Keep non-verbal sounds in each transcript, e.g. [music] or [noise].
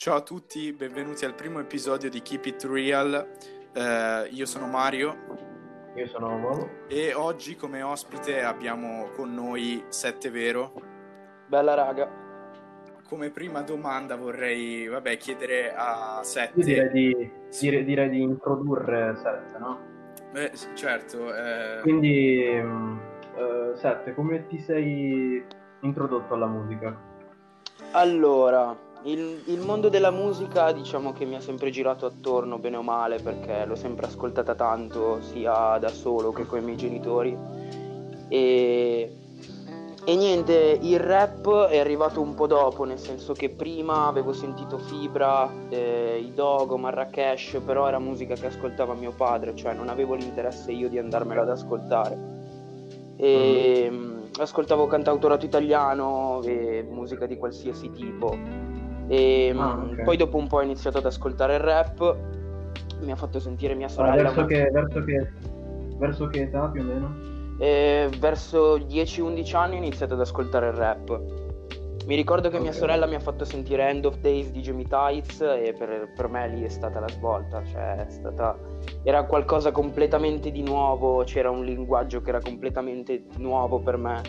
Ciao a tutti, benvenuti al primo episodio di Keep It Real. Eh, io sono Mario. Io sono Omolo. E oggi come ospite abbiamo con noi Sette Vero. Bella raga. Come prima domanda vorrei vabbè, chiedere a Sette... Io direi di, direi, direi di introdurre Sette, no? Beh, certo. Eh... Quindi, uh, Sette, come ti sei introdotto alla musica? Allora, il, il, mondo della musica diciamo che mi ha sempre girato attorno bene o male perché l'ho sempre ascoltata tanto sia da solo che con i miei genitori. E, e niente il rap è arrivato un po' dopo nel senso che prima avevo sentito Fibra, eh, i Dogo, Marrakesh però era musica che ascoltava mio padre cioè non avevo l'interesse io di andarmela ad ascoltare. E mm. ascoltavo cantautorato italiano e musica di qualsiasi tipo e ah, mm, okay. poi dopo un po' ho iniziato ad ascoltare il rap, mi ha fatto sentire mia sorella. Ah, verso, che, verso, che, verso, che, età più o meno? E verso 10-11 anni ho iniziato ad ascoltare il rap. Mi ricordo che okay. mia sorella mi ha fatto sentire End of Days di Jamie Tights e per, per, me lì è stata la svolta, cioè stata... era qualcosa completamente di nuovo, c'era un linguaggio che era completamente nuovo per me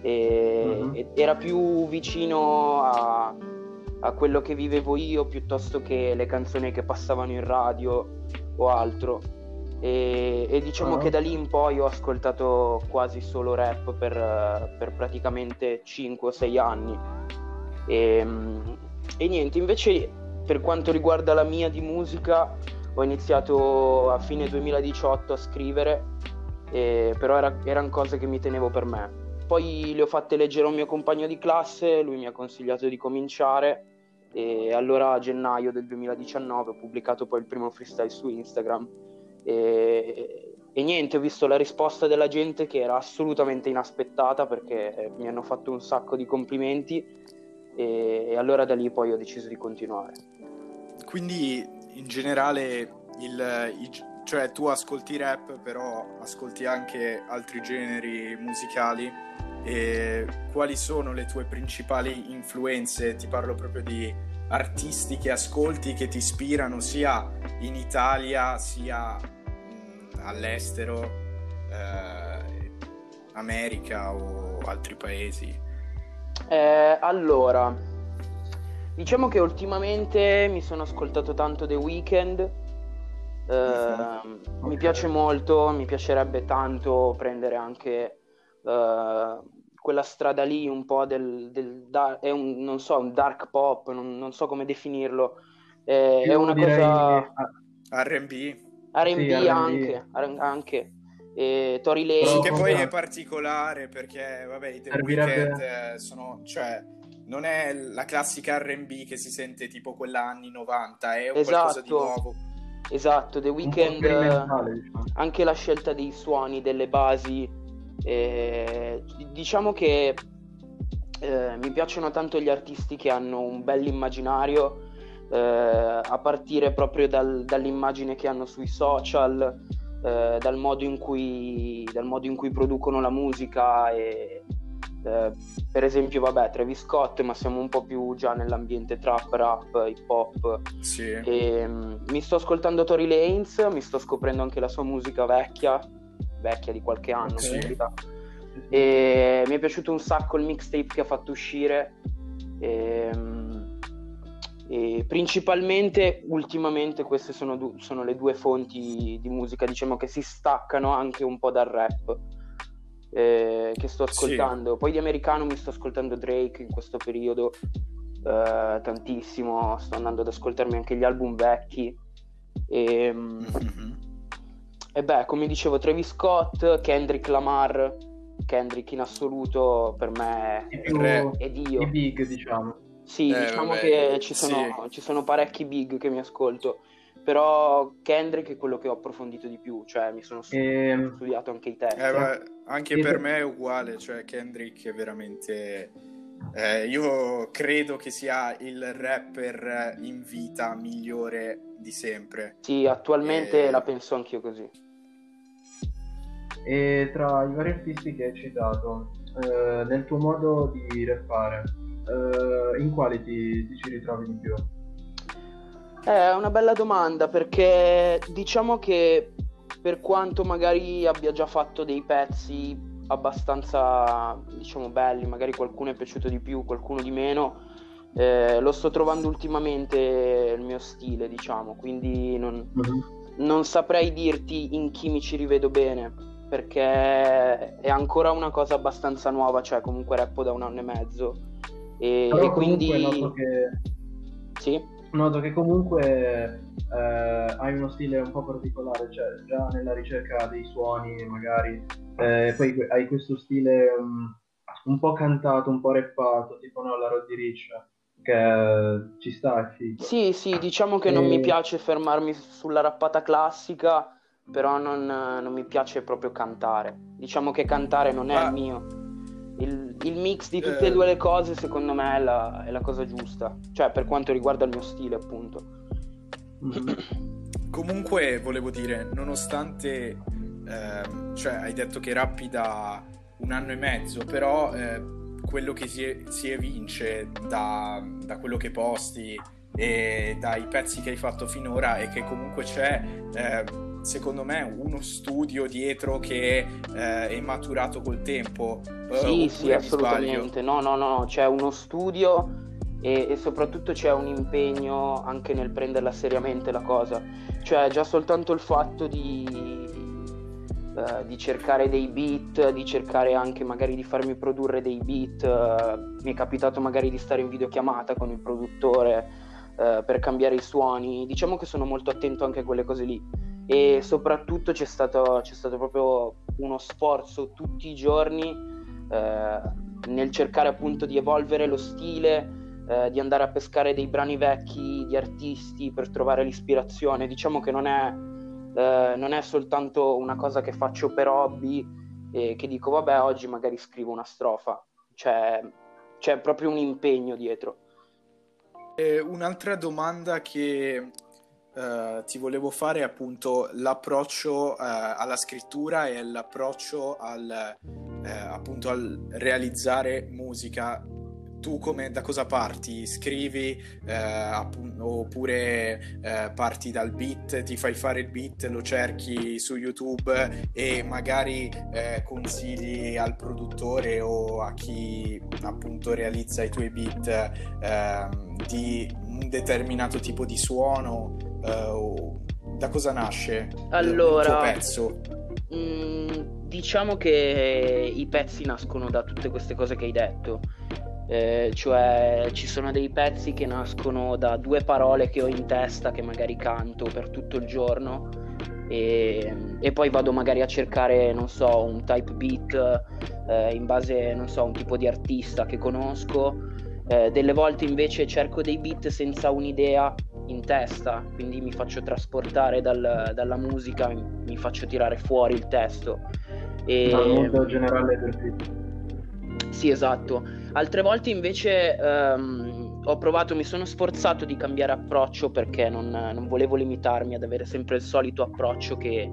e, mm-hmm. e era più vicino a a quello che vivevo io piuttosto che le canzoni che passavano in radio o altro. E, e diciamo uh-huh. che da lì in poi ho ascoltato quasi solo rap per, per praticamente 5 o 6 anni. E, e, niente, invece per quanto riguarda la mia di musica, ho iniziato a fine 2018 a scrivere, e, però era, erano cose che mi tenevo per me. Poi le ho fatte leggere a un mio compagno di classe, lui mi ha consigliato di cominciare e allora a gennaio del 2019 ho pubblicato poi il primo freestyle su Instagram. E, e, niente, ho visto la risposta della gente che era assolutamente inaspettata perché mi hanno fatto un sacco di complimenti. E, e allora da lì poi ho deciso di continuare. Quindi in generale il, il, cioè tu ascolti rap però ascolti anche altri generi musicali e quali sono le tue principali influenze? Ti parlo proprio di artisti che ascolti, che ti ispirano sia in Italia sia mh, all'estero, eh, America o altri paesi. Eh, allora, diciamo che ultimamente mi sono ascoltato tanto The Weeknd. Eh, okay. Mi piace molto, mi piacerebbe tanto prendere anche uh, quella strada lì un po' del, del da- è un, non so, un dark pop, non, non so come definirlo, è, è una cosa... R&B. R&B sì, anche, R&B. anche. E Tori Lane. Che poi è particolare perché, vabbè, i The Weeknd sono, cioè, non è la classica R&B che si sente tipo quella anni 90, è un esatto. qualcosa di nuovo. Esatto, The Weeknd, diciamo. anche la scelta dei suoni, delle basi, eh, diciamo che eh, mi piacciono tanto gli artisti che hanno un bel immaginario, eh, a partire proprio dal, dall'immagine che hanno sui social, eh, dal modo, cui, dal, modo in cui, producono la musica e eh, per esempio vabbè Travis Scott ma siamo un po' più già nell'ambiente trap, rap, hip hop sì. e, um, mi sto ascoltando Tory Lanez mi sto scoprendo anche la sua musica vecchia vecchia di qualche anno. Okay. E mi è piaciuto un sacco il mixtape che ha fatto uscire. E, ehm, e principalmente, ultimamente, queste sono, du- sono, le due fonti di musica, diciamo, che si staccano anche un po' dal rap. Eh, che sto ascoltando. Sì. Poi di americano mi sto ascoltando Drake in questo periodo eh, tantissimo. Sto andando ad ascoltarmi anche gli album vecchi. E, mm-hmm. E beh, come dicevo, Travis Scott, Kendrick Lamar, Kendrick in assoluto per me è, più, è Dio. I big, diciamo. Sì, eh, diciamo vabbè, che ci sono, sì. ci sono parecchi big che mi ascolto però Kendrick è quello che ho approfondito di più, cioè mi sono studiato, e... Ehm, studiato anche i testi. Eh, beh, anche per me è uguale, cioè Kendrick è veramente... Eh, io credo che sia il rapper in vita migliore di sempre. Sì, attualmente e... la penso anch'io così. E tra i vari artisti che hai citato, eh, nel tuo modo di rappare, eh, in quali ti, ti, ci ritrovi di più? È una bella domanda perché diciamo che per quanto magari abbia già fatto dei pezzi abbastanza, diciamo, belli, magari qualcuno è piaciuto di più, qualcuno di meno, eh, lo sto trovando ultimamente il mio stile, diciamo, quindi non, uh-huh. non saprei dirti in chi mi ci rivedo bene, perché è ancora una cosa abbastanza nuova, cioè comunque rappo da un anno e mezzo. E, e quindi... Noto che... Sì? Noto che comunque eh, hai uno stile un po' particolare, cioè già nella ricerca dei suoni magari, eh, poi hai questo stile um, un po' cantato, un po' rappato, tipo no, la Roddy Rich, che ci sta, è figo. Sì, sì, diciamo che e... non mi piace fermarmi sulla rappata classica, però non, non, mi piace proprio cantare. Diciamo che cantare non è ah. il mio. Il, il, mix di tutte eh... e due le cose, secondo me, è la, è la cosa giusta. Cioè, per quanto riguarda il mio stile, appunto. [clears throat] Comunque, volevo dire, nonostante, eh, cioè, hai detto che rappi da un anno e mezzo, però eh, quello che si, si evince da, da, quello che posti e dai pezzi che hai fatto finora è che comunque c'è, eh, secondo me, uno studio dietro che eh, è maturato col tempo. Sì, sì, assolutamente. No, no, no, c'è uno studio e, e, soprattutto c'è un impegno anche nel prenderla seriamente la cosa. Cioè già soltanto il fatto di, uh, di cercare dei beat, di cercare anche magari di farmi produrre dei beat, uh, mi è capitato magari di stare in videochiamata con il produttore uh, per cambiare i suoni, diciamo che sono molto attento anche a quelle cose lì e soprattutto c'è stato, c'è stato proprio uno sforzo tutti i giorni nel cercare appunto di evolvere lo stile, eh, di andare a pescare dei brani vecchi di artisti per trovare l'ispirazione. Diciamo che non è, eh, non è soltanto una cosa che faccio per hobby e che dico vabbè oggi magari scrivo una strofa, c'è, c'è proprio un impegno dietro. E un'altra domanda che Uh, ti volevo fare appunto l'approccio uh, alla scrittura e l'approccio al, uh, appunto al realizzare musica tu come, da cosa parti? Scrivi eh, app- oppure eh, parti dal beat, ti fai fare il beat, lo cerchi su YouTube e magari eh, consigli al produttore o a chi appunto realizza i tuoi beat ehm, di un determinato tipo di suono? Eh, da cosa nasce allora, il tuo pezzo? Mh, mm, diciamo che i pezzi nascono da tutte queste cose che hai detto eh, cioè ci sono dei pezzi che nascono da due parole che ho in testa che magari canto per tutto il giorno e, e poi vado magari a cercare, non so, un type beat eh, in base, non so, a un tipo di artista che conosco. Eh, delle volte invece cerco dei beat senza un'idea in testa, quindi mi faccio trasportare dal, dalla musica, mi faccio tirare fuori il testo. E... Ma molto generale per te. Sì, esatto. Altre volte invece um, ho provato, mi sono sforzato di cambiare approccio perché non, non volevo limitarmi ad avere sempre il solito approccio che,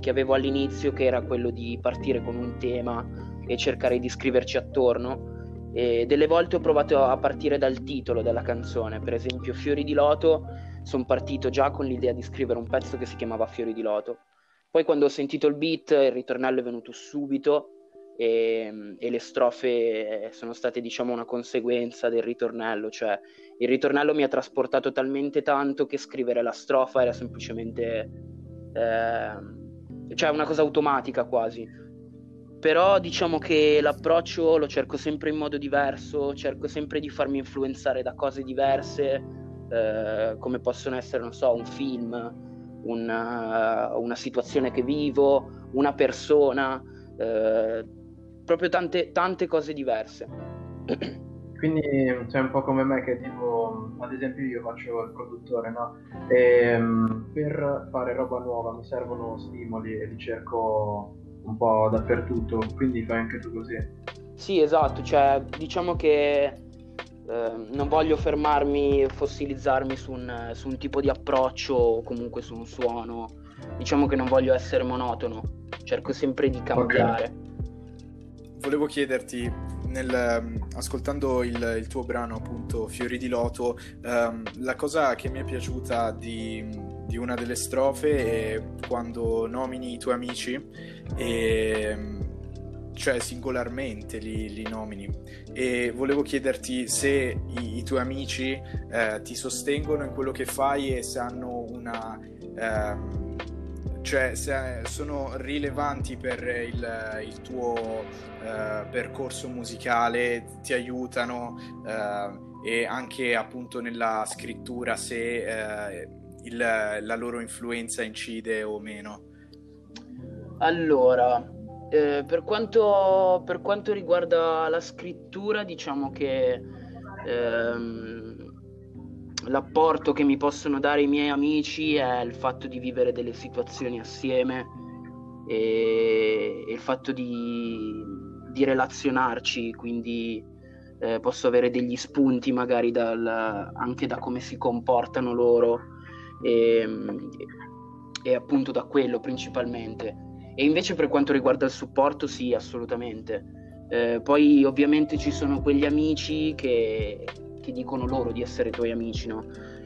che, avevo all'inizio, che era quello di partire con un tema e cercare di scriverci attorno. E delle volte ho provato a partire dal titolo della canzone, per esempio Fiori di Loto, sono partito già con l'idea di scrivere un pezzo che si chiamava Fiori di Loto. Poi quando ho sentito il beat, il ritornello è venuto subito e, e, le strofe sono state diciamo una conseguenza del ritornello, cioè il ritornello mi ha trasportato talmente tanto che scrivere la strofa era semplicemente eh, cioè una cosa automatica quasi. Però diciamo che l'approccio lo cerco sempre in modo diverso, cerco sempre di farmi influenzare da cose diverse, eh, come possono essere, non so, un film, una, una situazione che vivo, una persona. Eh, proprio tante, tante cose diverse. [clears throat] Quindi c'è un po' come me che tipo, ad esempio io faccio il produttore, no? E um, per fare roba nuova mi servono stimoli e li cerco un po' dappertutto, quindi fai anche tu così. Sì, esatto, cioè diciamo che eh, non voglio fermarmi, fossilizzarmi su un, su un tipo di approccio o comunque su un suono, diciamo che non voglio essere monotono, cerco sempre di cambiare. Okay volevo chiederti, nel, ascoltando il, il, tuo brano appunto Fiori di Loto, um, la cosa che mi è piaciuta di, di, una delle strofe è quando nomini i tuoi amici e cioè singolarmente li, li, nomini. E volevo chiederti se i, i tuoi amici eh, ti sostengono in quello che fai e se hanno una eh, cioè se sono rilevanti per il, il tuo eh, percorso musicale ti aiutano eh, e anche appunto nella scrittura se eh, il, la loro influenza incide o meno? Allora eh, per, quanto, per, quanto, riguarda la scrittura, diciamo che ehm, l'apporto che mi possono dare i miei amici è il fatto di vivere delle situazioni assieme e, e il fatto di, di relazionarci, quindi eh, posso avere degli spunti magari dal, anche da come si comportano loro e, e appunto da quello principalmente. E invece per quanto riguarda il supporto, sì, assolutamente. Eh, poi ovviamente ci sono quegli amici che, che, dicono loro di essere tuoi amici, no?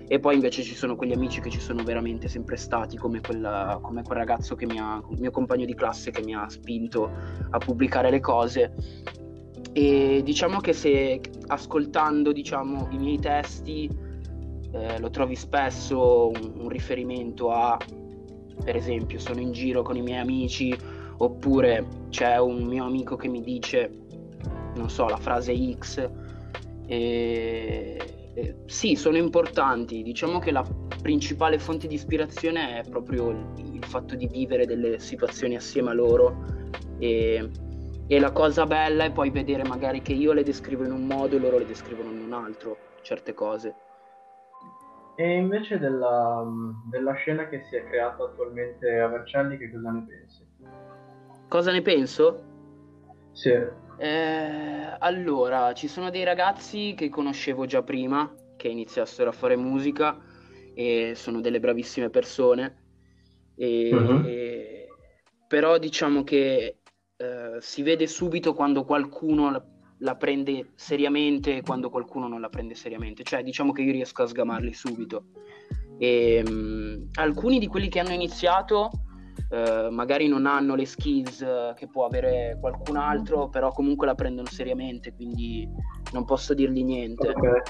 E poi invece ci sono quegli amici che ci sono veramente sempre stati, come, quella, come quel ragazzo che mi ha, mio compagno di classe che mi ha spinto a pubblicare le cose. E diciamo che se ascoltando diciamo, i miei testi eh, lo trovi spesso un, un riferimento a per esempio sono in giro con i miei amici oppure c'è un mio amico che mi dice, non so, la frase X. E, sì, sono importanti. Diciamo che la principale fonte di ispirazione è proprio il, il fatto di vivere delle situazioni assieme a loro. E, e, la cosa bella è poi vedere magari che io le descrivo in un modo e loro le descrivono in un altro, certe cose. E invece della, della, scena che si è creata attualmente a Vercelli, che cosa ne pensi? Cosa ne penso? Sì. Eh, allora, ci sono dei ragazzi che conoscevo già prima, che iniziassero a fare musica e sono delle bravissime persone. E, uh-huh. e, però diciamo che eh, si vede subito quando qualcuno la prende seriamente quando qualcuno non la prende seriamente. Cioè, diciamo che io riesco a sgamarli subito. E, um, alcuni di quelli che hanno iniziato uh, magari non hanno le skills che può avere qualcun altro, però comunque la prendono seriamente, quindi non posso dirgli niente. Okay.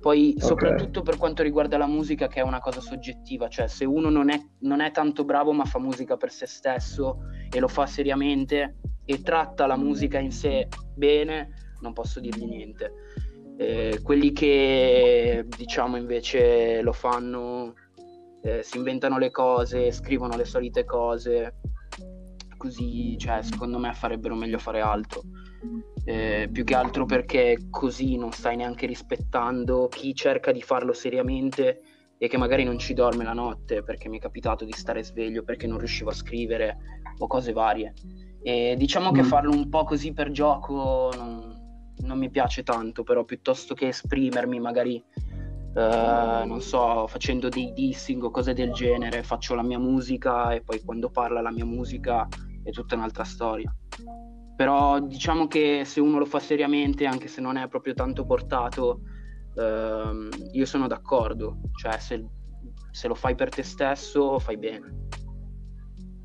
Poi, okay. soprattutto per quanto riguarda la musica, che è una cosa soggettiva, cioè se uno non è, non è tanto bravo ma fa musica per se stesso e lo fa seriamente e tratta la musica in sé bene, non posso dirgli niente. Eh, quelli che diciamo invece lo fanno, eh, si inventano le cose, scrivono le solite cose, così cioè, secondo me farebbero meglio fare altro. Eh, più che altro perché così non stai neanche rispettando chi cerca di farlo seriamente e che magari non ci dorme la notte perché mi è capitato di stare sveglio perché non riuscivo a scrivere o cose varie. E diciamo che mm. farlo un po' così per gioco non, non mi piace tanto, però piuttosto che esprimermi magari, eh, non so, facendo dei dissing o cose del genere, faccio la mia musica e poi quando parla la mia musica è tutta un'altra storia. Però diciamo che se uno lo fa seriamente, anche se non è proprio tanto portato, ehm, io sono d'accordo, cioè se, se, lo fai per te stesso fai bene.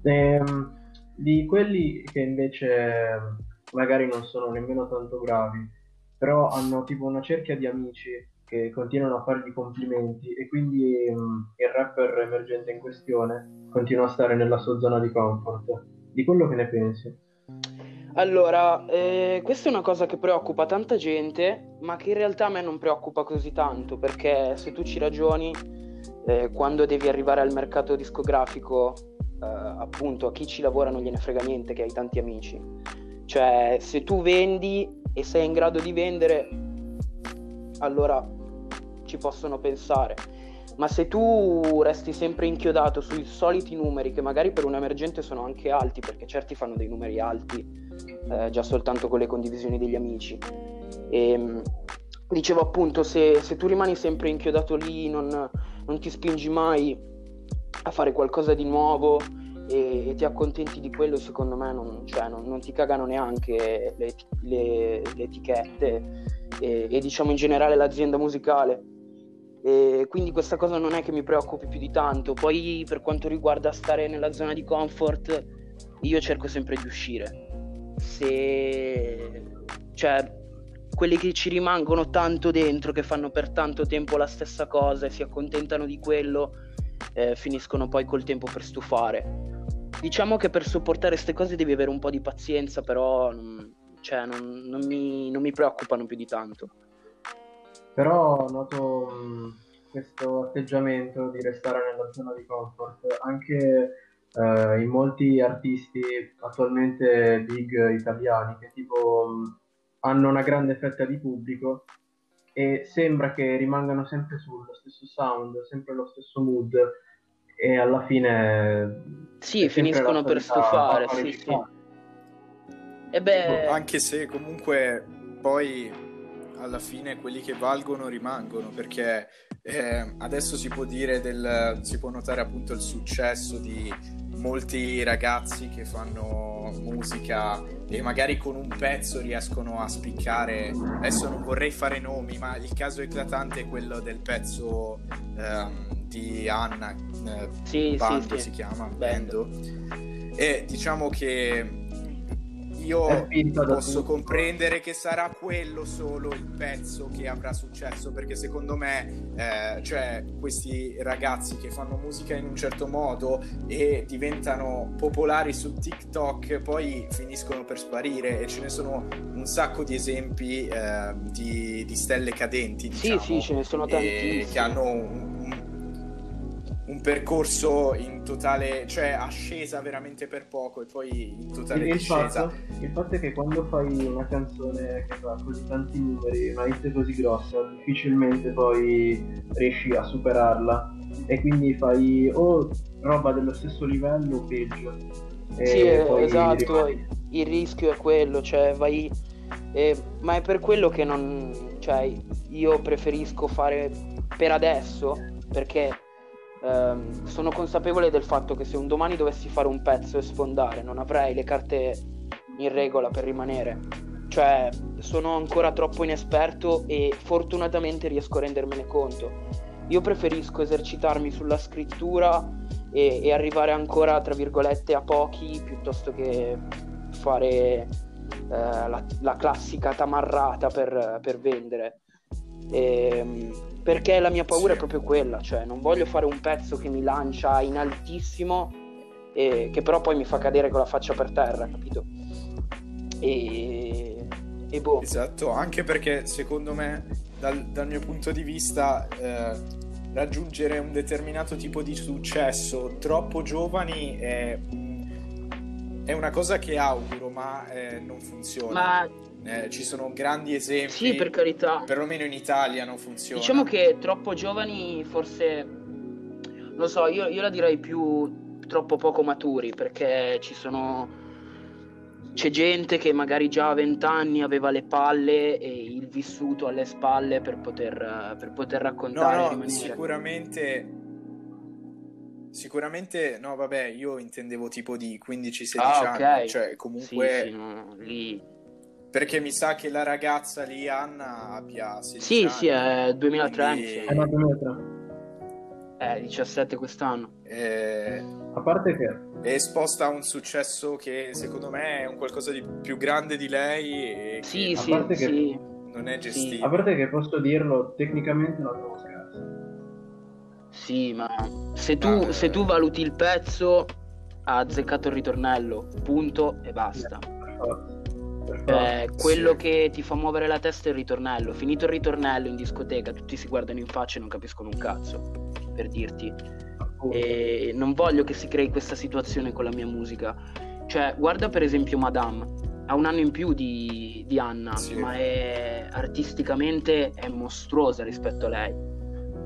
Ehm, di quelli che invece magari non sono nemmeno tanto bravi, però hanno tipo una cerchia di amici che continuano a fargli complimenti e quindi um, il rapper emergente in questione continua a stare nella sua zona di comfort. Di quello che ne pensi? Allora, eh, questa è una cosa che preoccupa tanta gente, ma che in realtà a me non preoccupa così tanto, perché se tu ci ragioni, eh, quando devi arrivare al mercato discografico, eh, appunto a chi ci lavora non gliene frega niente che hai tanti amici. Cioè, se tu vendi e sei in grado di vendere, allora ci possono pensare. Ma se tu resti sempre inchiodato sui soliti numeri, che magari per un emergente sono anche alti, perché certi fanno dei numeri alti, eh, già soltanto con le condivisioni degli amici. E, ehm, dicevo appunto, se, se, tu rimani sempre inchiodato lì, non, non ti spingi mai a fare qualcosa di nuovo, e, e, ti accontenti di quello, secondo me non, cioè, non, non ti cagano neanche le, le, le etichette e, e, diciamo in generale l'azienda musicale. E quindi questa cosa non è che mi preoccupi più di tanto. Poi per quanto riguarda stare nella zona di comfort, io cerco sempre di uscire. Se cioè quelli che ci rimangono tanto dentro, che fanno per tanto tempo la stessa cosa e si accontentano di quello, eh, finiscono poi col tempo per stufare diciamo che per sopportare queste cose devi avere un po' di pazienza, però non, cioè, non, non, mi, non mi, preoccupano più di tanto. Però noto mh, questo atteggiamento di restare nella zona di comfort anche eh, in molti artisti attualmente big italiani che tipo mh, hanno una grande fetta di pubblico e sembra che rimangano sempre sullo stesso sound, sempre lo stesso mood e alla fine sì, finiscono per stufare sì, sì. E beh... anche se comunque poi alla fine quelli che valgono rimangono perché eh, adesso si può dire del si può notare appunto il successo di molti ragazzi che fanno musica e magari con un pezzo riescono a spiccare adesso non vorrei fare nomi ma il caso eclatante è quello del pezzo ehm, di Anna eh, sì, Bando sì, si chiama Bando e diciamo che io posso comprendere che sarà quello solo il pezzo che avrà successo perché secondo me eh, cioè questi ragazzi che fanno musica in un certo modo e diventano popolari su TikTok poi finiscono per sparire. E ce ne sono un sacco di esempi eh, di, di, stelle cadenti diciamo, sì sì ce ne sono tantissimi che hanno un, un percorso in totale, cioè ascesa veramente per poco e poi in totale il, discesa. Fatto, il fatto è che quando fai una canzone che fa così tanti numeri, una hit così grossa, difficilmente poi riesci a superarla e quindi fai o roba dello stesso livello o peggio. sì, esatto, rimani... il rischio è quello, cioè vai... Eh, ma è per quello che non... cioè io preferisco fare per adesso perché ehm, sono consapevole del fatto che se un domani dovessi fare un pezzo e sfondare non avrei le carte in regola per rimanere. Cioè, sono ancora troppo inesperto e fortunatamente riesco a rendermene conto. Io preferisco esercitarmi sulla scrittura e, e arrivare ancora, tra virgolette, a pochi piuttosto che fare eh, la, la, classica tamarrata per, per vendere. E, ehm, perché la mia paura sì. è proprio quella, cioè non voglio fare un pezzo che mi lancia in altissimo e che però poi mi fa cadere con la faccia per terra, capito? E, e boh. Esatto, anche perché secondo me dal, dal mio punto di vista eh, raggiungere un determinato tipo di successo troppo giovani è, è una cosa che auguro, ma eh, non funziona. Ma eh, ci sono grandi esempi. Sì, per carità. Perlomeno in Italia non funziona. Diciamo che troppo giovani forse... Non lo so, io, io la direi più troppo poco maturi perché ci sono... C'è gente che magari già a 20 anni aveva le palle e il vissuto alle spalle per poter, per poter raccontare. No, no, sicuramente Sicuramente, no, vabbè, io intendevo tipo di 15-16 ah, okay. anni, cioè comunque sì, sì, no, lì perché mi sa che la ragazza lì, Anna, abbia 16 sì, anni. Sì, è 2013. Quindi... È 17 quest'anno. E... A parte che... È esposta a un successo che secondo me è un qualcosa di più grande di lei e sì, sì, a parte che sì. non è gestibile. A parte che posso dirlo, tecnicamente la trovo scarsa. Sì, ma se tu, ah, se tu valuti il pezzo ha azzeccato il ritornello, punto e basta. Yeah, eh, quello sì. che ti fa muovere la testa è il ritornello. Finito il ritornello in discoteca, tutti si guardano in faccia e non capiscono un cazzo. Per dirti. E non voglio che si crei questa situazione con la mia musica. Cioè, guarda per esempio Madame. Ha un anno in più di, di Anna, sì. ma è artisticamente è mostruosa rispetto a lei.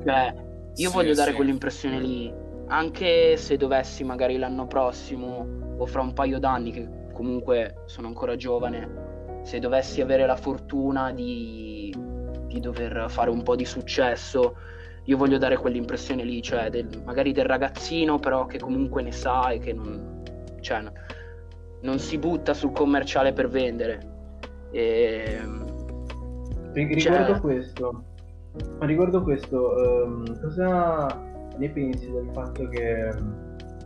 Cioè, io sì, voglio dare quell'impressione lì. Anche se dovessi magari l'anno prossimo o fra un paio d'anni che comunque sono ancora giovane, se dovessi avere la fortuna di, di dover fare un po' di successo, io voglio dare quell'impressione lì, cioè del, magari del ragazzino però che comunque ne sa e che non, cioè, non si butta sul commerciale per vendere. E, Riguardo cioè... questo, riguardo questo um, cosa ne pensi del fatto che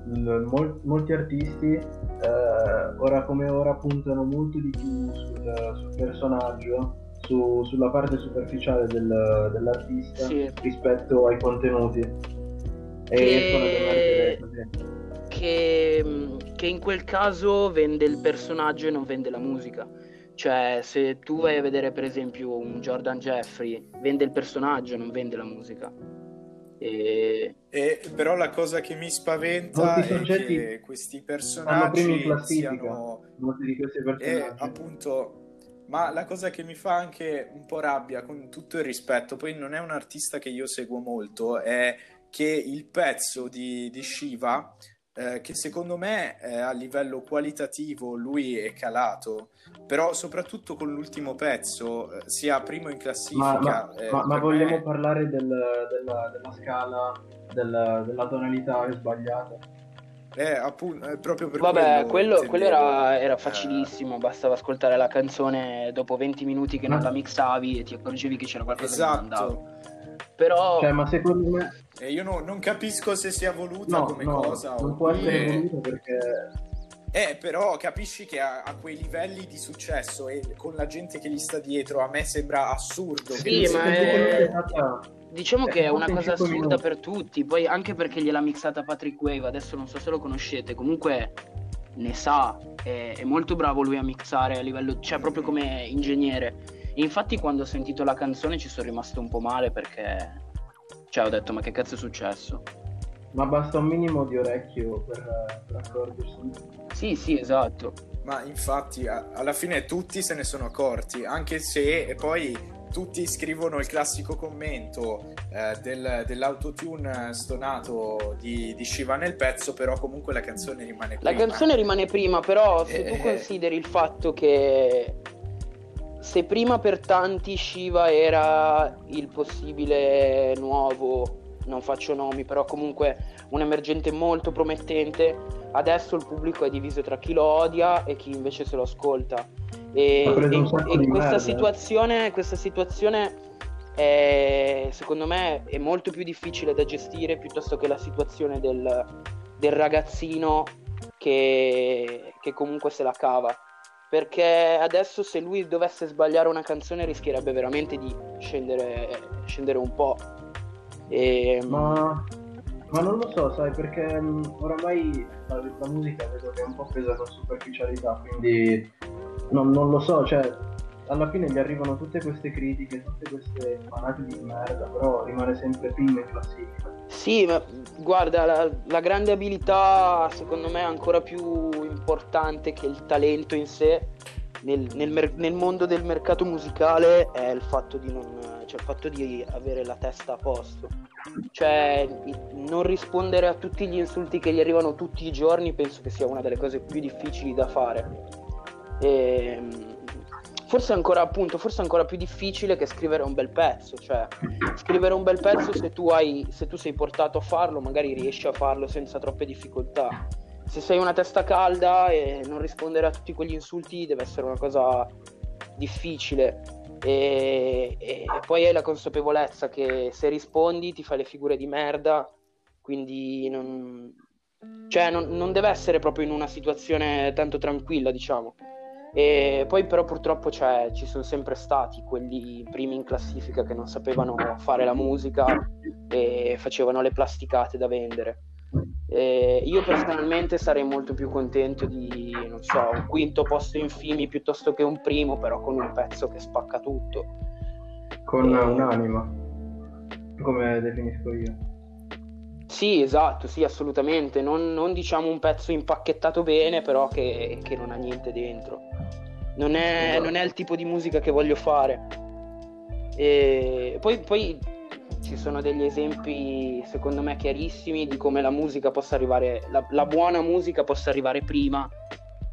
um, mol- molti artisti uh, ora come ora puntano molto di più sul, sul personaggio su, sulla parte superficiale del, dell'artista sì. rispetto ai contenuti. E che... Che, che in quel caso vende il personaggio e non vende la musica. Cioè, se tu vai a vedere per esempio un Jordan Jeffrey, vende il personaggio, non vende la musica. E... E, però la cosa che mi spaventa è che questi personaggi siano... Molti di questi personaggi. E appunto ma la cosa che mi fa anche un po' rabbia, con tutto il rispetto, poi non è un artista che io seguo molto, è che il pezzo di, di Shiva, eh, che secondo me eh, a livello qualitativo lui è calato, però soprattutto con l'ultimo pezzo eh, sia primo in classifica. Ma, ma, eh, ma, ma vogliamo me... parlare del, della, della, scala, della, della tonalità sbagliata? Eh, appunto, proprio per Vabbè, quello, quello era, era, facilissimo, eh... bastava ascoltare la canzone dopo 20 minuti che non la mixavi e ti accorgevi che c'era qualcosa esatto. che non andava. Però... Cioè, ma secondo me... E io no, non capisco se sia voluta no, come no, cosa. Non può essere voluta perché... Eh, però capisci che a, a, quei livelli di successo e con la gente che gli sta dietro, a me sembra assurdo. Sì, ma è... Diciamo che è una cosa assurda per tutti, poi anche perché gliel'ha mixata Patrick Wave, adesso non so se lo conoscete, comunque ne sa, è, è molto bravo lui a mixare a livello, cioè proprio come ingegnere. Infatti quando ho sentito la canzone ci sono rimasto un po' male perché, cioè ho detto ma che cazzo è successo? Ma basta un minimo di orecchio per, per accorgersi. Sì, sì, esatto. Ma infatti alla fine tutti se ne sono accorti, anche se e poi tutti scrivono il classico commento eh, del, dell'autotune stonato di, di, Shiva nel pezzo, però comunque la canzone rimane prima. La canzone rimane prima, però se eh, tu consideri il fatto che se prima per tanti Shiva era il possibile nuovo, non faccio nomi, però comunque un emergente molto promettente, adesso il pubblico è diviso tra chi lo odia e chi invece se lo ascolta. E, e, e questa, situazione, questa situazione è, secondo me è molto più difficile da gestire piuttosto che la situazione del, del ragazzino che, che comunque se la cava perché adesso se lui dovesse sbagliare una canzone rischierebbe veramente di scendere, scendere un po'. E... Ma, ma, non lo so, sai, perché um, oramai la, la, musica vedo che è un po' presa con superficialità, quindi non, non, lo so, cioè alla fine gli arrivano tutte queste critiche, tutte queste fanate di merda, però rimane sempre prima in classifica. Sì, ma guarda, la, la, grande abilità secondo me è ancora più importante che il talento in sé nel, nel, mer- nel mondo del mercato musicale è il fatto di non, cioè il fatto di avere la testa a posto. Cioè, non rispondere a tutti gli insulti che gli arrivano tutti i giorni penso che sia una delle cose più difficili da fare ehm, forse ancora appunto forse ancora più difficile che scrivere un bel pezzo cioè scrivere un bel pezzo se tu, hai, se tu sei portato a farlo magari riesci a farlo senza troppe difficoltà. Se sei una testa calda e non rispondere a tutti quegli insulti deve essere una cosa difficile. E, e, poi hai la consapevolezza che se rispondi ti fai le figure di merda quindi non, cioè non, non deve essere proprio in una situazione tanto tranquilla diciamo e poi però purtroppo cioè, ci sono sempre stati quelli primi in classifica che non sapevano fare la musica e facevano le plasticate da vendere. E io personalmente sarei molto più contento di, non so, un quinto posto in Fimi piuttosto che un primo, però con un pezzo che spacca tutto. Con e... un'anima, come definisco io. Sì, esatto, sì, assolutamente. Non, non diciamo un pezzo impacchettato bene, però che, che non ha niente dentro. Non è, esatto. non è, il tipo di musica che voglio fare. E poi, poi ci sono degli esempi, secondo me, chiarissimi di come la musica possa arrivare, la, la buona musica possa arrivare prima,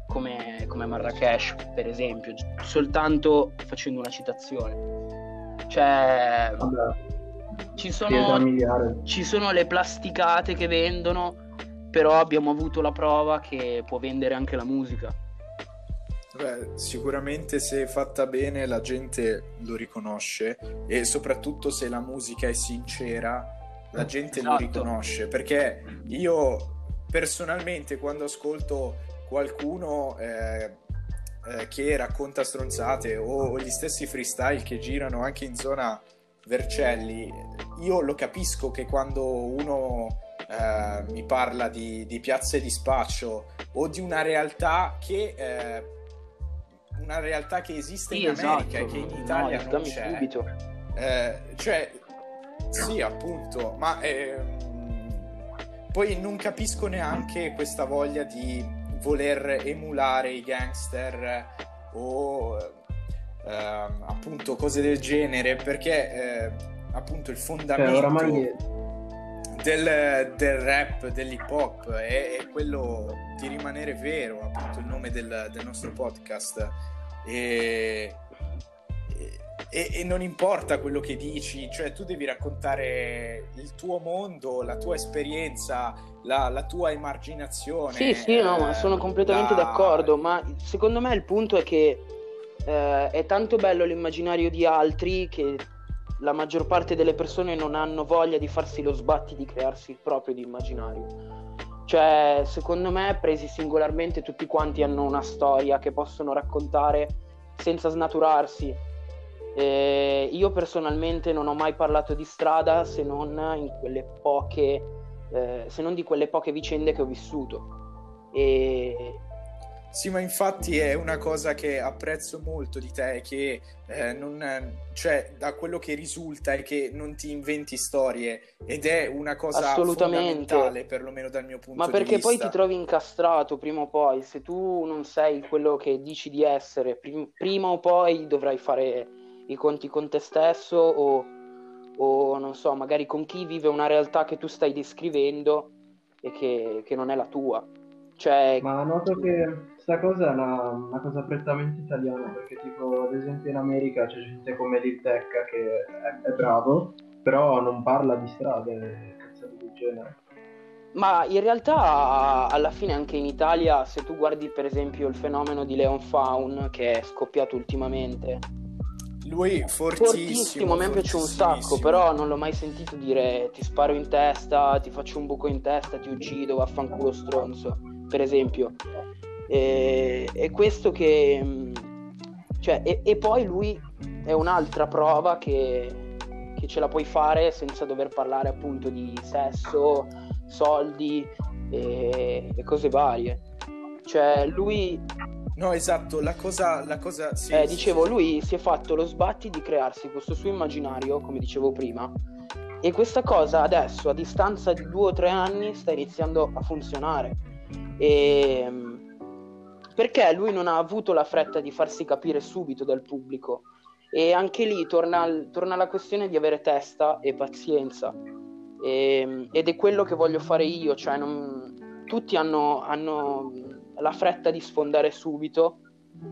come, come Marrakesh, per esempio, soltanto facendo una citazione. Cioè, ci sono, ci sono le plasticate che vendono, però abbiamo avuto la prova che può vendere anche la musica. Beh, sicuramente se fatta bene la gente lo riconosce e soprattutto se la musica è sincera la gente esatto. lo riconosce perché io personalmente quando ascolto qualcuno eh, eh, che racconta stronzate o gli stessi freestyle che girano anche in zona Vercelli io lo capisco che quando uno eh, mi parla di, di, piazze di spaccio o di una realtà che eh, una realtà che esiste sì, in America esatto. e che in Italia no, non c'è. Subito. Eh, cioè, sì, appunto, ma ehm, poi non capisco neanche questa voglia di voler emulare i gangster o ehm, appunto cose del genere perché eh, appunto il fondamento cioè, oramai... del, del, rap, dell'hip hop è, è, quello di rimanere vero, appunto il nome del, del nostro podcast e, e, e, non importa quello che dici, cioè tu devi raccontare il tuo mondo, la tua esperienza, la, la tua emarginazione. Sì, sì, no, ma sono completamente la... d'accordo, ma secondo me il punto è che eh, è tanto bello l'immaginario di altri che la maggior parte delle persone non hanno voglia di farsi lo sbatti di crearsi il proprio di immaginario. Cioè, secondo me, presi singolarmente, tutti quanti hanno una storia che possono raccontare senza snaturarsi. E io personalmente non ho mai parlato di strada se non poche, eh, se non di quelle poche vicende che ho vissuto. E sì, ma infatti è una cosa che apprezzo molto di te, che eh, non, cioè, da quello che risulta è che non ti inventi storie ed è una cosa fondamentale, perlomeno dal mio punto ma di vista. Ma perché poi ti trovi incastrato prima o poi, se tu non sei quello che dici di essere, prim- prima o poi dovrai fare i conti con te stesso o, o, non so, magari con chi vive una realtà che tu stai descrivendo e che, che non è la tua. Cioè... Ma noto che questa cosa è una, una, cosa prettamente italiana, perché tipo ad esempio in America c'è gente come Lil Tecca che è, è bravo, però non parla di strade, cazzate del genere. Ma in realtà alla fine anche in Italia, se tu guardi per esempio il fenomeno di Leon Faun che è scoppiato ultimamente, lui fortissimo, fortissimo, a me piace un sacco, però non l'ho mai sentito dire ti sparo in testa, ti faccio un buco in testa, ti uccido, vaffanculo stronzo, per esempio. E, e questo che... Mm, cioè, e, e, poi lui è un'altra prova che, che ce la puoi fare senza dover parlare appunto di sesso, soldi e, e cose varie. Cioè, lui No, esatto, la cosa... La cosa sì, eh, dicevo, lui si è fatto lo sbatti di crearsi questo suo immaginario, come dicevo prima, e questa cosa adesso, a distanza di due o tre anni, sta iniziando a funzionare. E... Perché lui non ha avuto la fretta di farsi capire subito dal pubblico. E anche lì torna, torna la questione di avere testa e pazienza. E, ehm, ed è quello che voglio fare io, cioè non, tutti hanno, hanno la fretta di sfondare subito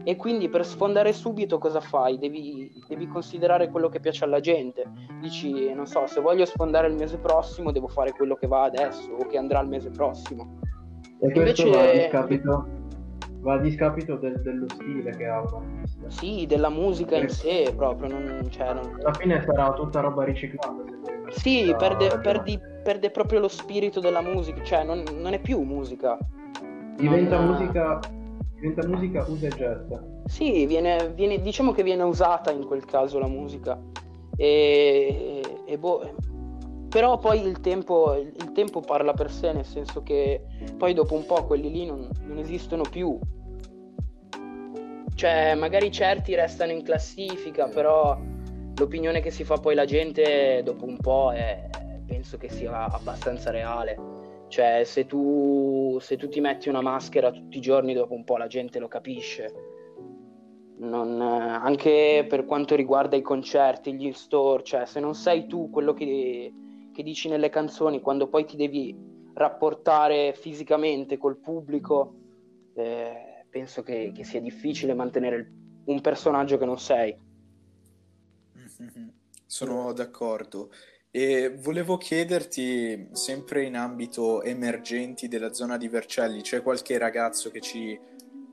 e quindi per sfondare subito cosa fai? Devi, devi, considerare quello che piace alla gente. Dici, non so, se voglio sfondare il mese prossimo devo fare quello che va adesso o che andrà il mese prossimo. E Invece... va a discapito, va a discapito del, dello stile che ha un Sì, della musica in sé proprio. Non, cioè, non... Alla fine sarà tutta roba riciclata. Sì, perde, perdi, perde, proprio lo spirito della musica, cioè non, non è più musica. Diventa musica diventa musica usa e getta. Sì, viene, viene, diciamo che viene usata in quel caso la musica. E, e boh, però poi il tempo, il tempo, parla per sé, nel senso che poi dopo un po' quelli lì non, non esistono più. Cioè, magari certi restano in classifica, però l'opinione che si fa poi la gente dopo un po' è, penso che sia abbastanza reale. Cioè, se tu, se tu ti metti una maschera tutti i giorni, dopo un po' la gente lo capisce. Non, anche per quanto riguarda i concerti, gli store, cioè se non sei tu quello che, che dici nelle canzoni, quando poi ti devi rapportare fisicamente col pubblico, eh, penso che, che, sia difficile mantenere un personaggio che non sei. [laughs] Sono d'accordo. E volevo chiederti, sempre in ambito emergenti della zona di Vercelli, c'è qualche ragazzo che ci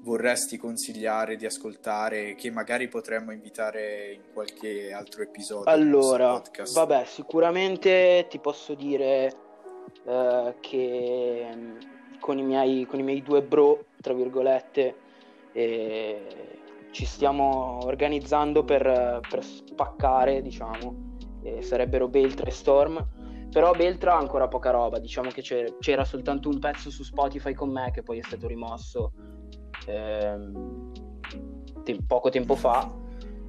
vorresti consigliare di ascoltare che magari potremmo invitare in qualche altro episodio? Allora, vabbè, sicuramente ti posso dire uh, che mm, con i, miei, con i miei due bro, tra virgolette, eh, ci stiamo organizzando per, per spaccare, diciamo eh, sarebbero Beltra e Storm. Però Beltra ha ancora poca roba, diciamo che c'era, c'era, soltanto un pezzo su Spotify con me che poi è stato rimosso ehm, te- poco tempo fa.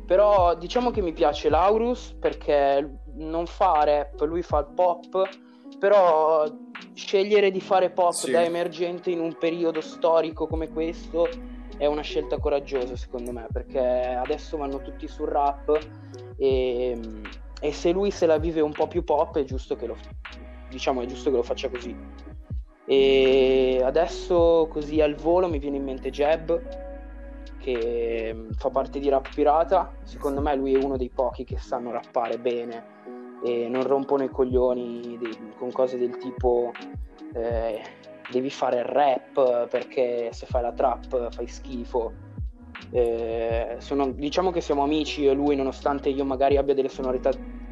Però diciamo che mi piace Laurus perché non fa rap, lui fa il pop, però scegliere di fare pop sì. da emergente in un periodo storico come questo è una scelta coraggiosa secondo me perché adesso vanno tutti sul rap e e se lui se la vive un po' più pop è giusto che lo, diciamo, è giusto che lo faccia così. E adesso così al volo mi viene in mente Jeb, che mm, fa parte di Rap Pirata. Secondo me lui è uno dei pochi che sanno rappare bene e non rompono i coglioni dei, con cose del tipo eh, devi fare il rap perché se fai la trap fai schifo eh, sono, diciamo che siamo amici io e lui, nonostante io magari abbia delle sonorità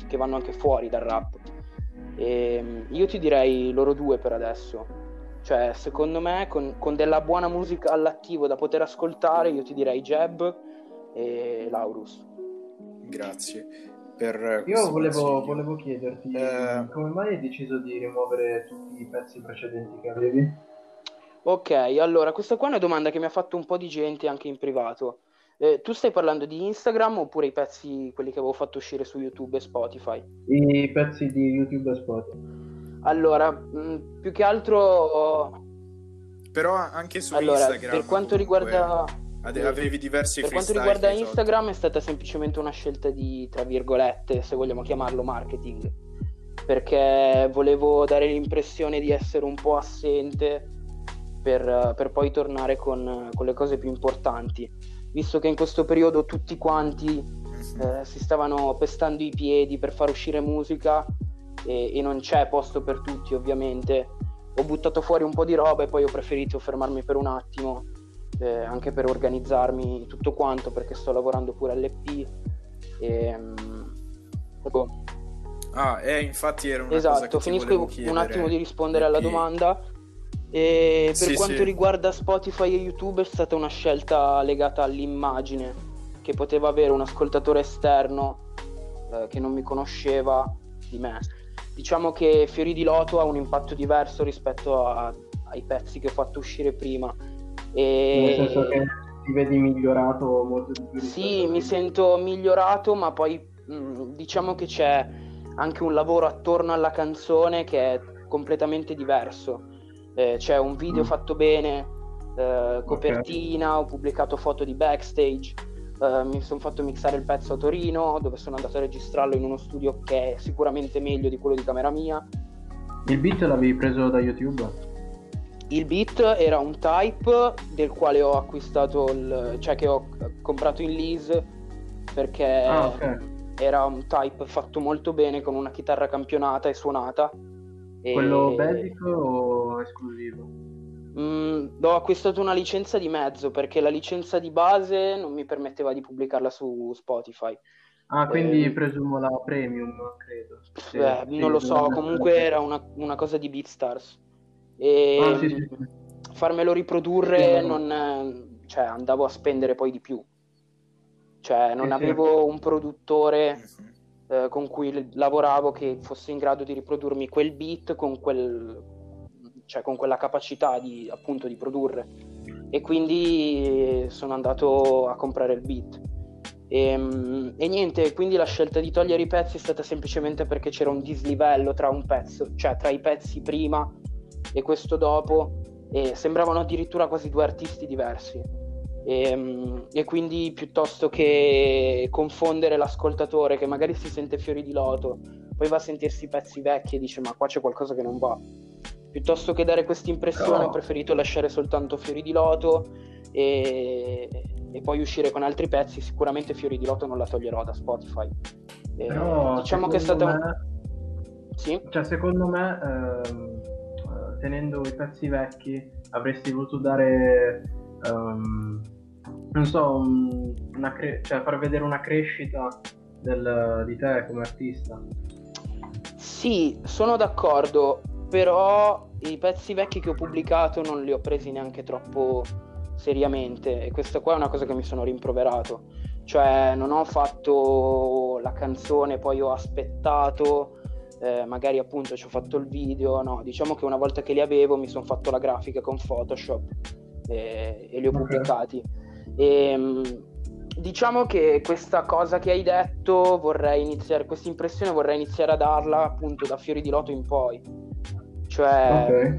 che vanno anche fuori dal rap. E, io ti direi loro due per adesso. Cioè, secondo me, con, con della buona musica all'attivo da poter ascoltare, io ti direi Jeb e Laurus. Grazie. Per io volevo, volevo chiederti eh... come mai hai deciso di rimuovere tutti i pezzi precedenti che avevi? Ok, allora, questa qua è una domanda che mi ha fatto un po' di gente anche in privato. Eh, tu stai parlando di Instagram oppure i pezzi, quelli che avevo fatto uscire su YouTube e Spotify? I pezzi di YouTube e Spotify. Allora, mh, mm, più che altro... Però anche su allora, Instagram... Per quanto riguarda... Avevi diversi Per quanto riguarda Instagram è stata semplicemente una scelta di, tra virgolette, se vogliamo chiamarlo marketing, perché volevo dare l'impressione di essere un po' assente per, per poi tornare con, con, le cose più importanti, visto che in questo periodo tutti quanti eh, si stavano pestando i piedi per far uscire musica e, e non c'è posto per tutti ovviamente. Ho buttato fuori un po' di roba e poi ho preferito fermarmi per un attimo, eh, anche per organizzarmi tutto quanto, perché sto lavorando pure all'EP. E, um, Ah, eh, infatti era una esatto, finisco un attimo di rispondere alla domanda. E per sì, quanto sì. riguarda Spotify e YouTube è stata una scelta legata all'immagine che poteva avere un ascoltatore esterno eh, che non mi conosceva di me. Diciamo che Fiori di Loto ha un impatto diverso rispetto a, ai pezzi che ho fatto uscire prima. E... Nel senso che ti vedi migliorato molto di più. Sì, mi sento migliorato, ma poi mh, mm, diciamo che c'è anche un lavoro attorno alla canzone che è completamente diverso eh, c'è un video mm. fatto bene, eh, copertina, okay. ho pubblicato foto di backstage, eh, mi sono fatto mixare il pezzo a Torino dove sono andato a registrarlo in uno studio che è sicuramente meglio di quello di camera mia. Il beat l'avevi preso da YouTube? Il beat era un type del quale ho acquistato, il, cioè che ho comprato in lease perché ah, okay. era un type fatto molto bene con una chitarra campionata e suonata quello basic o esclusivo? Mm, ho acquistato una licenza di mezzo perché la licenza di base non mi permetteva di pubblicarla su Spotify. Ah, quindi eh, presumo la premium, credo. Beh, sì, non lo so, comunque era una, una, cosa di BeatStars. E ah, sì, sì. farmelo riprodurre non, cioè, andavo a spendere poi di più. Cioè, non avevo un produttore eh, con cui lavoravo che fosse in grado di riprodurmi quel beat con, quel, cioè con quella capacità di, appunto di produrre. E quindi sono andato a comprare il beat. E, ehm, e, niente quindi la scelta di togliere i pezzi è stata semplicemente perché c'era un dislivello tra un pezzo cioè tra i pezzi prima e questo dopo e sembravano addirittura quasi due artisti diversi. E, ehm, e, quindi piuttosto che confondere l'ascoltatore che magari si sente fiori di loto, poi va a sentirsi i pezzi vecchi e dice ma qua c'è qualcosa che non va. Piuttosto che dare questa impressione no. ho preferito lasciare soltanto fiori di loto e, e, poi uscire con altri pezzi. Sicuramente fiori di loto non la toglierò da Spotify. E, Però, diciamo che è stata... Me... Sì. Cioè, secondo me, ehm, eh, tenendo i pezzi vecchi, avresti voluto dare, ehm, non so, cre- cioè far vedere una crescita del- di te come artista. Sì, sono d'accordo, però i pezzi vecchi che ho pubblicato non li ho presi neanche troppo seriamente e questa qua è una cosa che mi sono rimproverato. Cioè, non ho fatto la canzone, poi ho aspettato, eh, magari appunto ci ho fatto il video, no, diciamo che una volta che li avevo mi sono fatto la grafica con Photoshop eh, e li ho Ok. pubblicati. E, diciamo che questa cosa che hai detto vorrei iniziare, questa impressione vorrei iniziare a darla appunto da Fiori di Loto in poi. Cioè,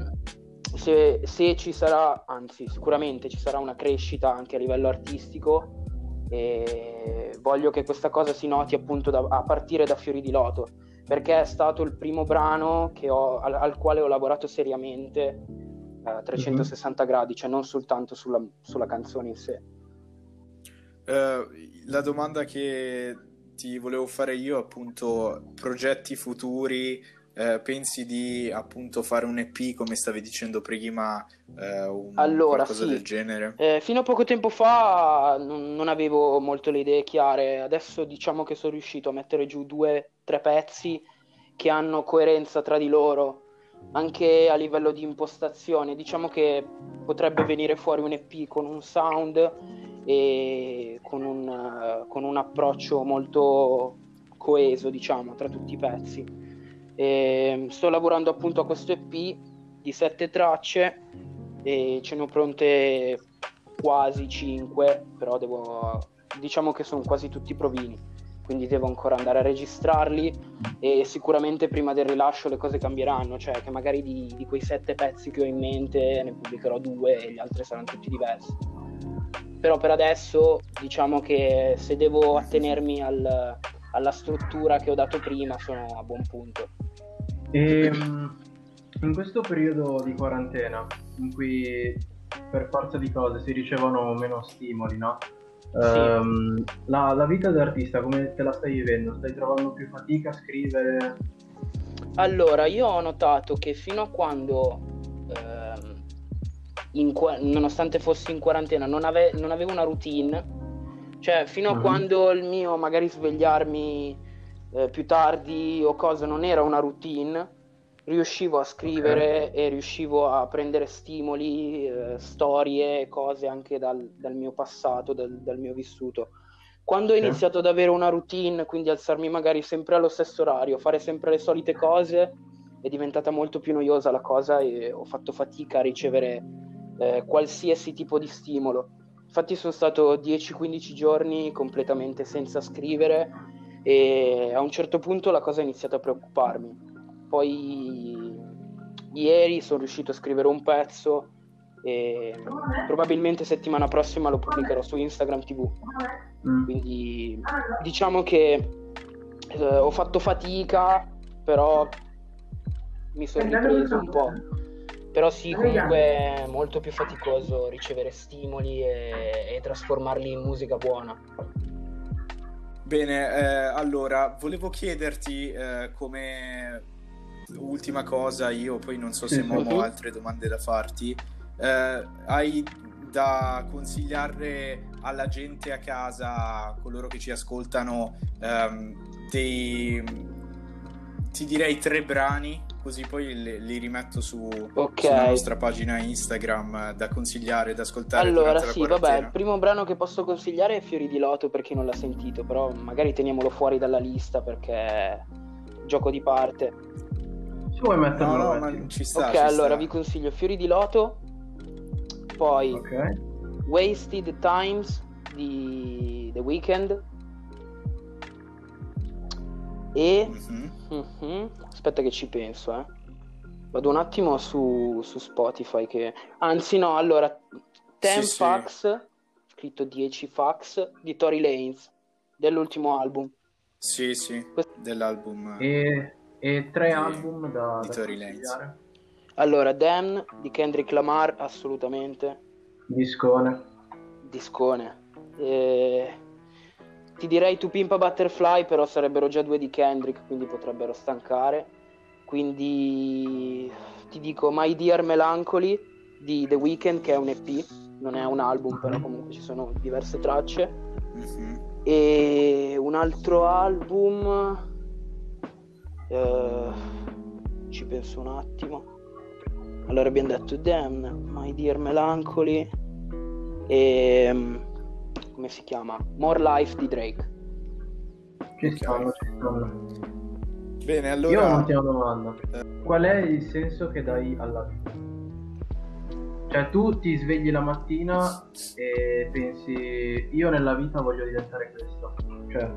se, se ci sarà, anzi sicuramente ci sarà una crescita anche a livello artistico e voglio che questa cosa si noti appunto da- a partire da Fiori di Loto perché è stato il primo brano che ho- al, al quale ho lavorato seriamente eh, a 360 gradi, cioè non soltanto sulla, sulla canzone in sé. Eh, la domanda che ti volevo fare io, appunto, progetti futuri, eh, pensi di appunto fare un EP come stavi dicendo prima, eh, un, Allora, qualcosa sì. del genere? Eh, fino a poco tempo fa non, non avevo molto le idee chiare, adesso diciamo che sono riuscito a mettere giù due, tre pezzi che hanno coerenza tra di loro, anche a livello di impostazione. Diciamo che potrebbe venire fuori un EP con un sound e con un, eh, con un approccio molto coeso, diciamo, tra tutti i pezzi. E sto lavorando appunto a questo EP di sette tracce e ce ne ho pronte quasi 5, però devo diciamo che sono quasi tutti provini, quindi devo ancora andare a registrarli e sicuramente prima del rilascio le cose cambieranno, cioè che magari di, di quei sette pezzi che ho in mente ne pubblicherò due e gli altri saranno tutti diversi. Però per adesso diciamo che se devo attenermi al- alla struttura che ho dato prima sono a buon punto. E mm, in questo periodo di quarantena, in cui per forza di cose si ricevono meno stimoli, no? Ehm, la, la vita d'artista come te la stai vivendo? Stai trovando più fatica a scrivere? Allora, io ho notato che fino a quando, ehm, qua- nonostante fossi in quarantena, non, ave- non avevo una routine, cioè fino a Mhm. quando il mio magari svegliarmi eh, più tardi o cosa non era una routine, riuscivo a scrivere e riuscivo a prendere stimoli, eh, storie, cose anche dal, dal mio passato, dal, dal mio vissuto. Quando ho Sì. iniziato ad avere una routine, quindi alzarmi magari sempre allo stesso orario, fare sempre le solite cose, è diventata molto più noiosa la cosa e ho fatto fatica a ricevere eh, qualsiasi tipo di stimolo. Infatti sono stato 10-15 giorni completamente senza scrivere e a un certo punto la cosa ha iniziato a preoccuparmi. Poi ieri sono riuscito a scrivere un pezzo e probabilmente settimana prossima lo pubblicherò su Instagram TV. Mm. Quindi diciamo che eh, ho fatto fatica, però mi sono ripreso un po'. Però sì, comunque è molto più faticoso ricevere stimoli e, e trasformarli in musica buona. Bene, eh, allora, volevo chiederti eh, come ultima cosa, io poi non so se. Momo ha altre domande da farti, eh, hai da consigliare alla gente a casa, a coloro che ci ascoltano, ehm, dei, ti direi tre brani, così poi li, li rimetto su, Ok. sulla nostra pagina Instagram eh, da consigliare, da ascoltare Allora, sì, vabbè, il primo brano che posso consigliare è Fiori di Loto per chi non l'ha sentito, però magari teniamolo fuori dalla lista perché è gioco di parte. Se vuoi metterlo, No, no, ma ci sta. ok, ci allora sta. vi consiglio Fiori di Loto, poi Ok. Wasted Times di The Weeknd e Mhm. Mhm. aspetta che ci penso, eh. Vado un attimo su, su Spotify che anzi no, allora 10 Sì, sì. fax scritto 10 fax di Tory Lanez dell'ultimo album. Sì, sì, dell'album E, e tre Di- album da, di da Lanez. consigliare? Allora, Damn di Kendrick Lamar assolutamente Discone. discone. E... Ti direi To Pimp a Butterfly, però sarebbero già due di Kendrick, quindi potrebbero stancare. quindi ti dico My Dear Melancholy di The Weeknd che è un EP, non è un album però comunque ci sono diverse tracce. Mm-hmm. E un altro album... Eh, ci penso un attimo. Allora abbiamo detto Damn, My Dear Melancholy e... Come si chiama? More Life di Drake. Ci stanno, ci stanno. Bene, allora... Io ho un'ultima domanda. Qual è il senso che dai alla vita? Cioè tu ti svegli la mattina e pensi io nella vita voglio diventare questo. Cioè,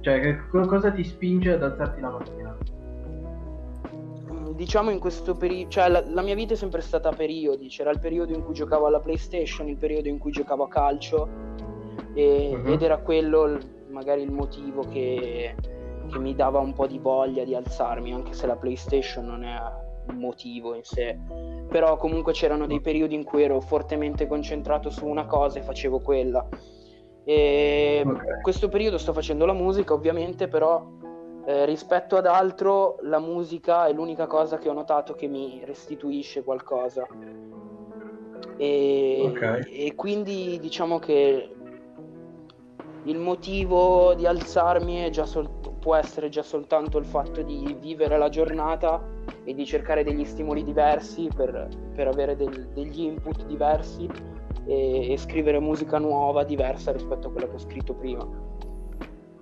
cioè che cosa ti spinge ad alzarti la mattina? Diciamo in questo periodo, cioè la, la, mia vita è sempre stata a periodi, c'era il periodo in cui giocavo alla PlayStation, il periodo in cui giocavo a calcio e, uh-huh. ed era quello magari il motivo che, che mi dava un po' di voglia di alzarmi, anche se la PlayStation non è un motivo in sé. Però comunque c'erano dei periodi in cui ero fortemente concentrato su una cosa e facevo quella. E okay. questo periodo sto facendo la musica, ovviamente, però eh, rispetto ad altro la musica è l'unica cosa che ho notato che mi restituisce qualcosa. E, okay. e quindi diciamo che il motivo di alzarmi sol- può essere già soltanto il fatto di vivere la giornata e di cercare degli stimoli diversi per, per avere del, degli input diversi e, e, scrivere musica nuova, diversa rispetto a quella che ho scritto prima.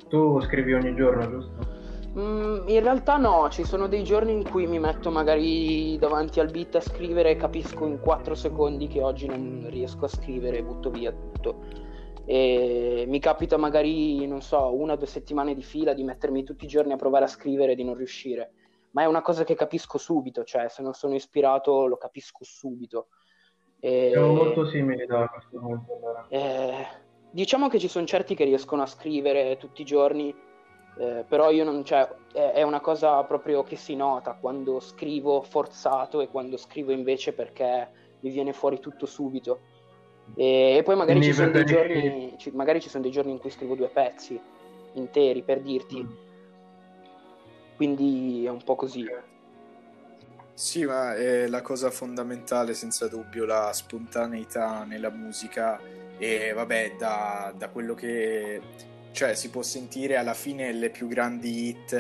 Tu scrivi ogni giorno, giusto? Mm, in realtà no, ci sono dei giorni in cui mi metto magari davanti al beat a scrivere e capisco in 4 secondi che oggi non riesco a scrivere e butto via tutto e mi capita magari, non so, una o due settimane di fila di mettermi tutti i giorni a provare a scrivere e di non riuscire. Ma è una cosa che capisco subito, cioè se non sono ispirato lo capisco subito. E... Siamo molto simili da questo punto. Allora. E... Diciamo che ci sono certi che riescono a scrivere tutti i giorni, eh, però io non, cioè, è, è una cosa proprio che si nota quando scrivo forzato e quando scrivo invece perché mi viene fuori tutto subito. E, poi magari ci, sono dei giorni, ci, magari ci sono dei giorni in cui scrivo due pezzi interi per dirti. Mm. Quindi è un po' così. Sì, ma è la cosa fondamentale, senza dubbio, la spontaneità nella musica. E vabbè, da, da quello che cioè si può sentire alla fine le più grandi hit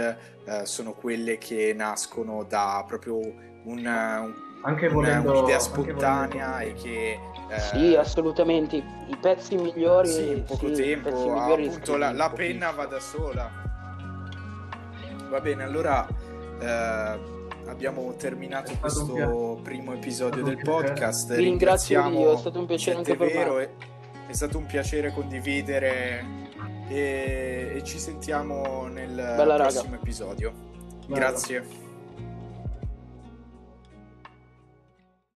eh, sono quelle che nascono da proprio un, un anche volendo, un'idea spontanea e che eh, sì assolutamente. I pezzi migliori sì, in poco sì, tempo appunto la, la penna va da sola. Va bene allora eh, abbiamo terminato questo primo episodio del podcast. Vi ringrazio io, è stato un piacere anche per me. è, è stato un piacere condividere e, e ci sentiamo nel Bella prossimo raga. episodio Bella. grazie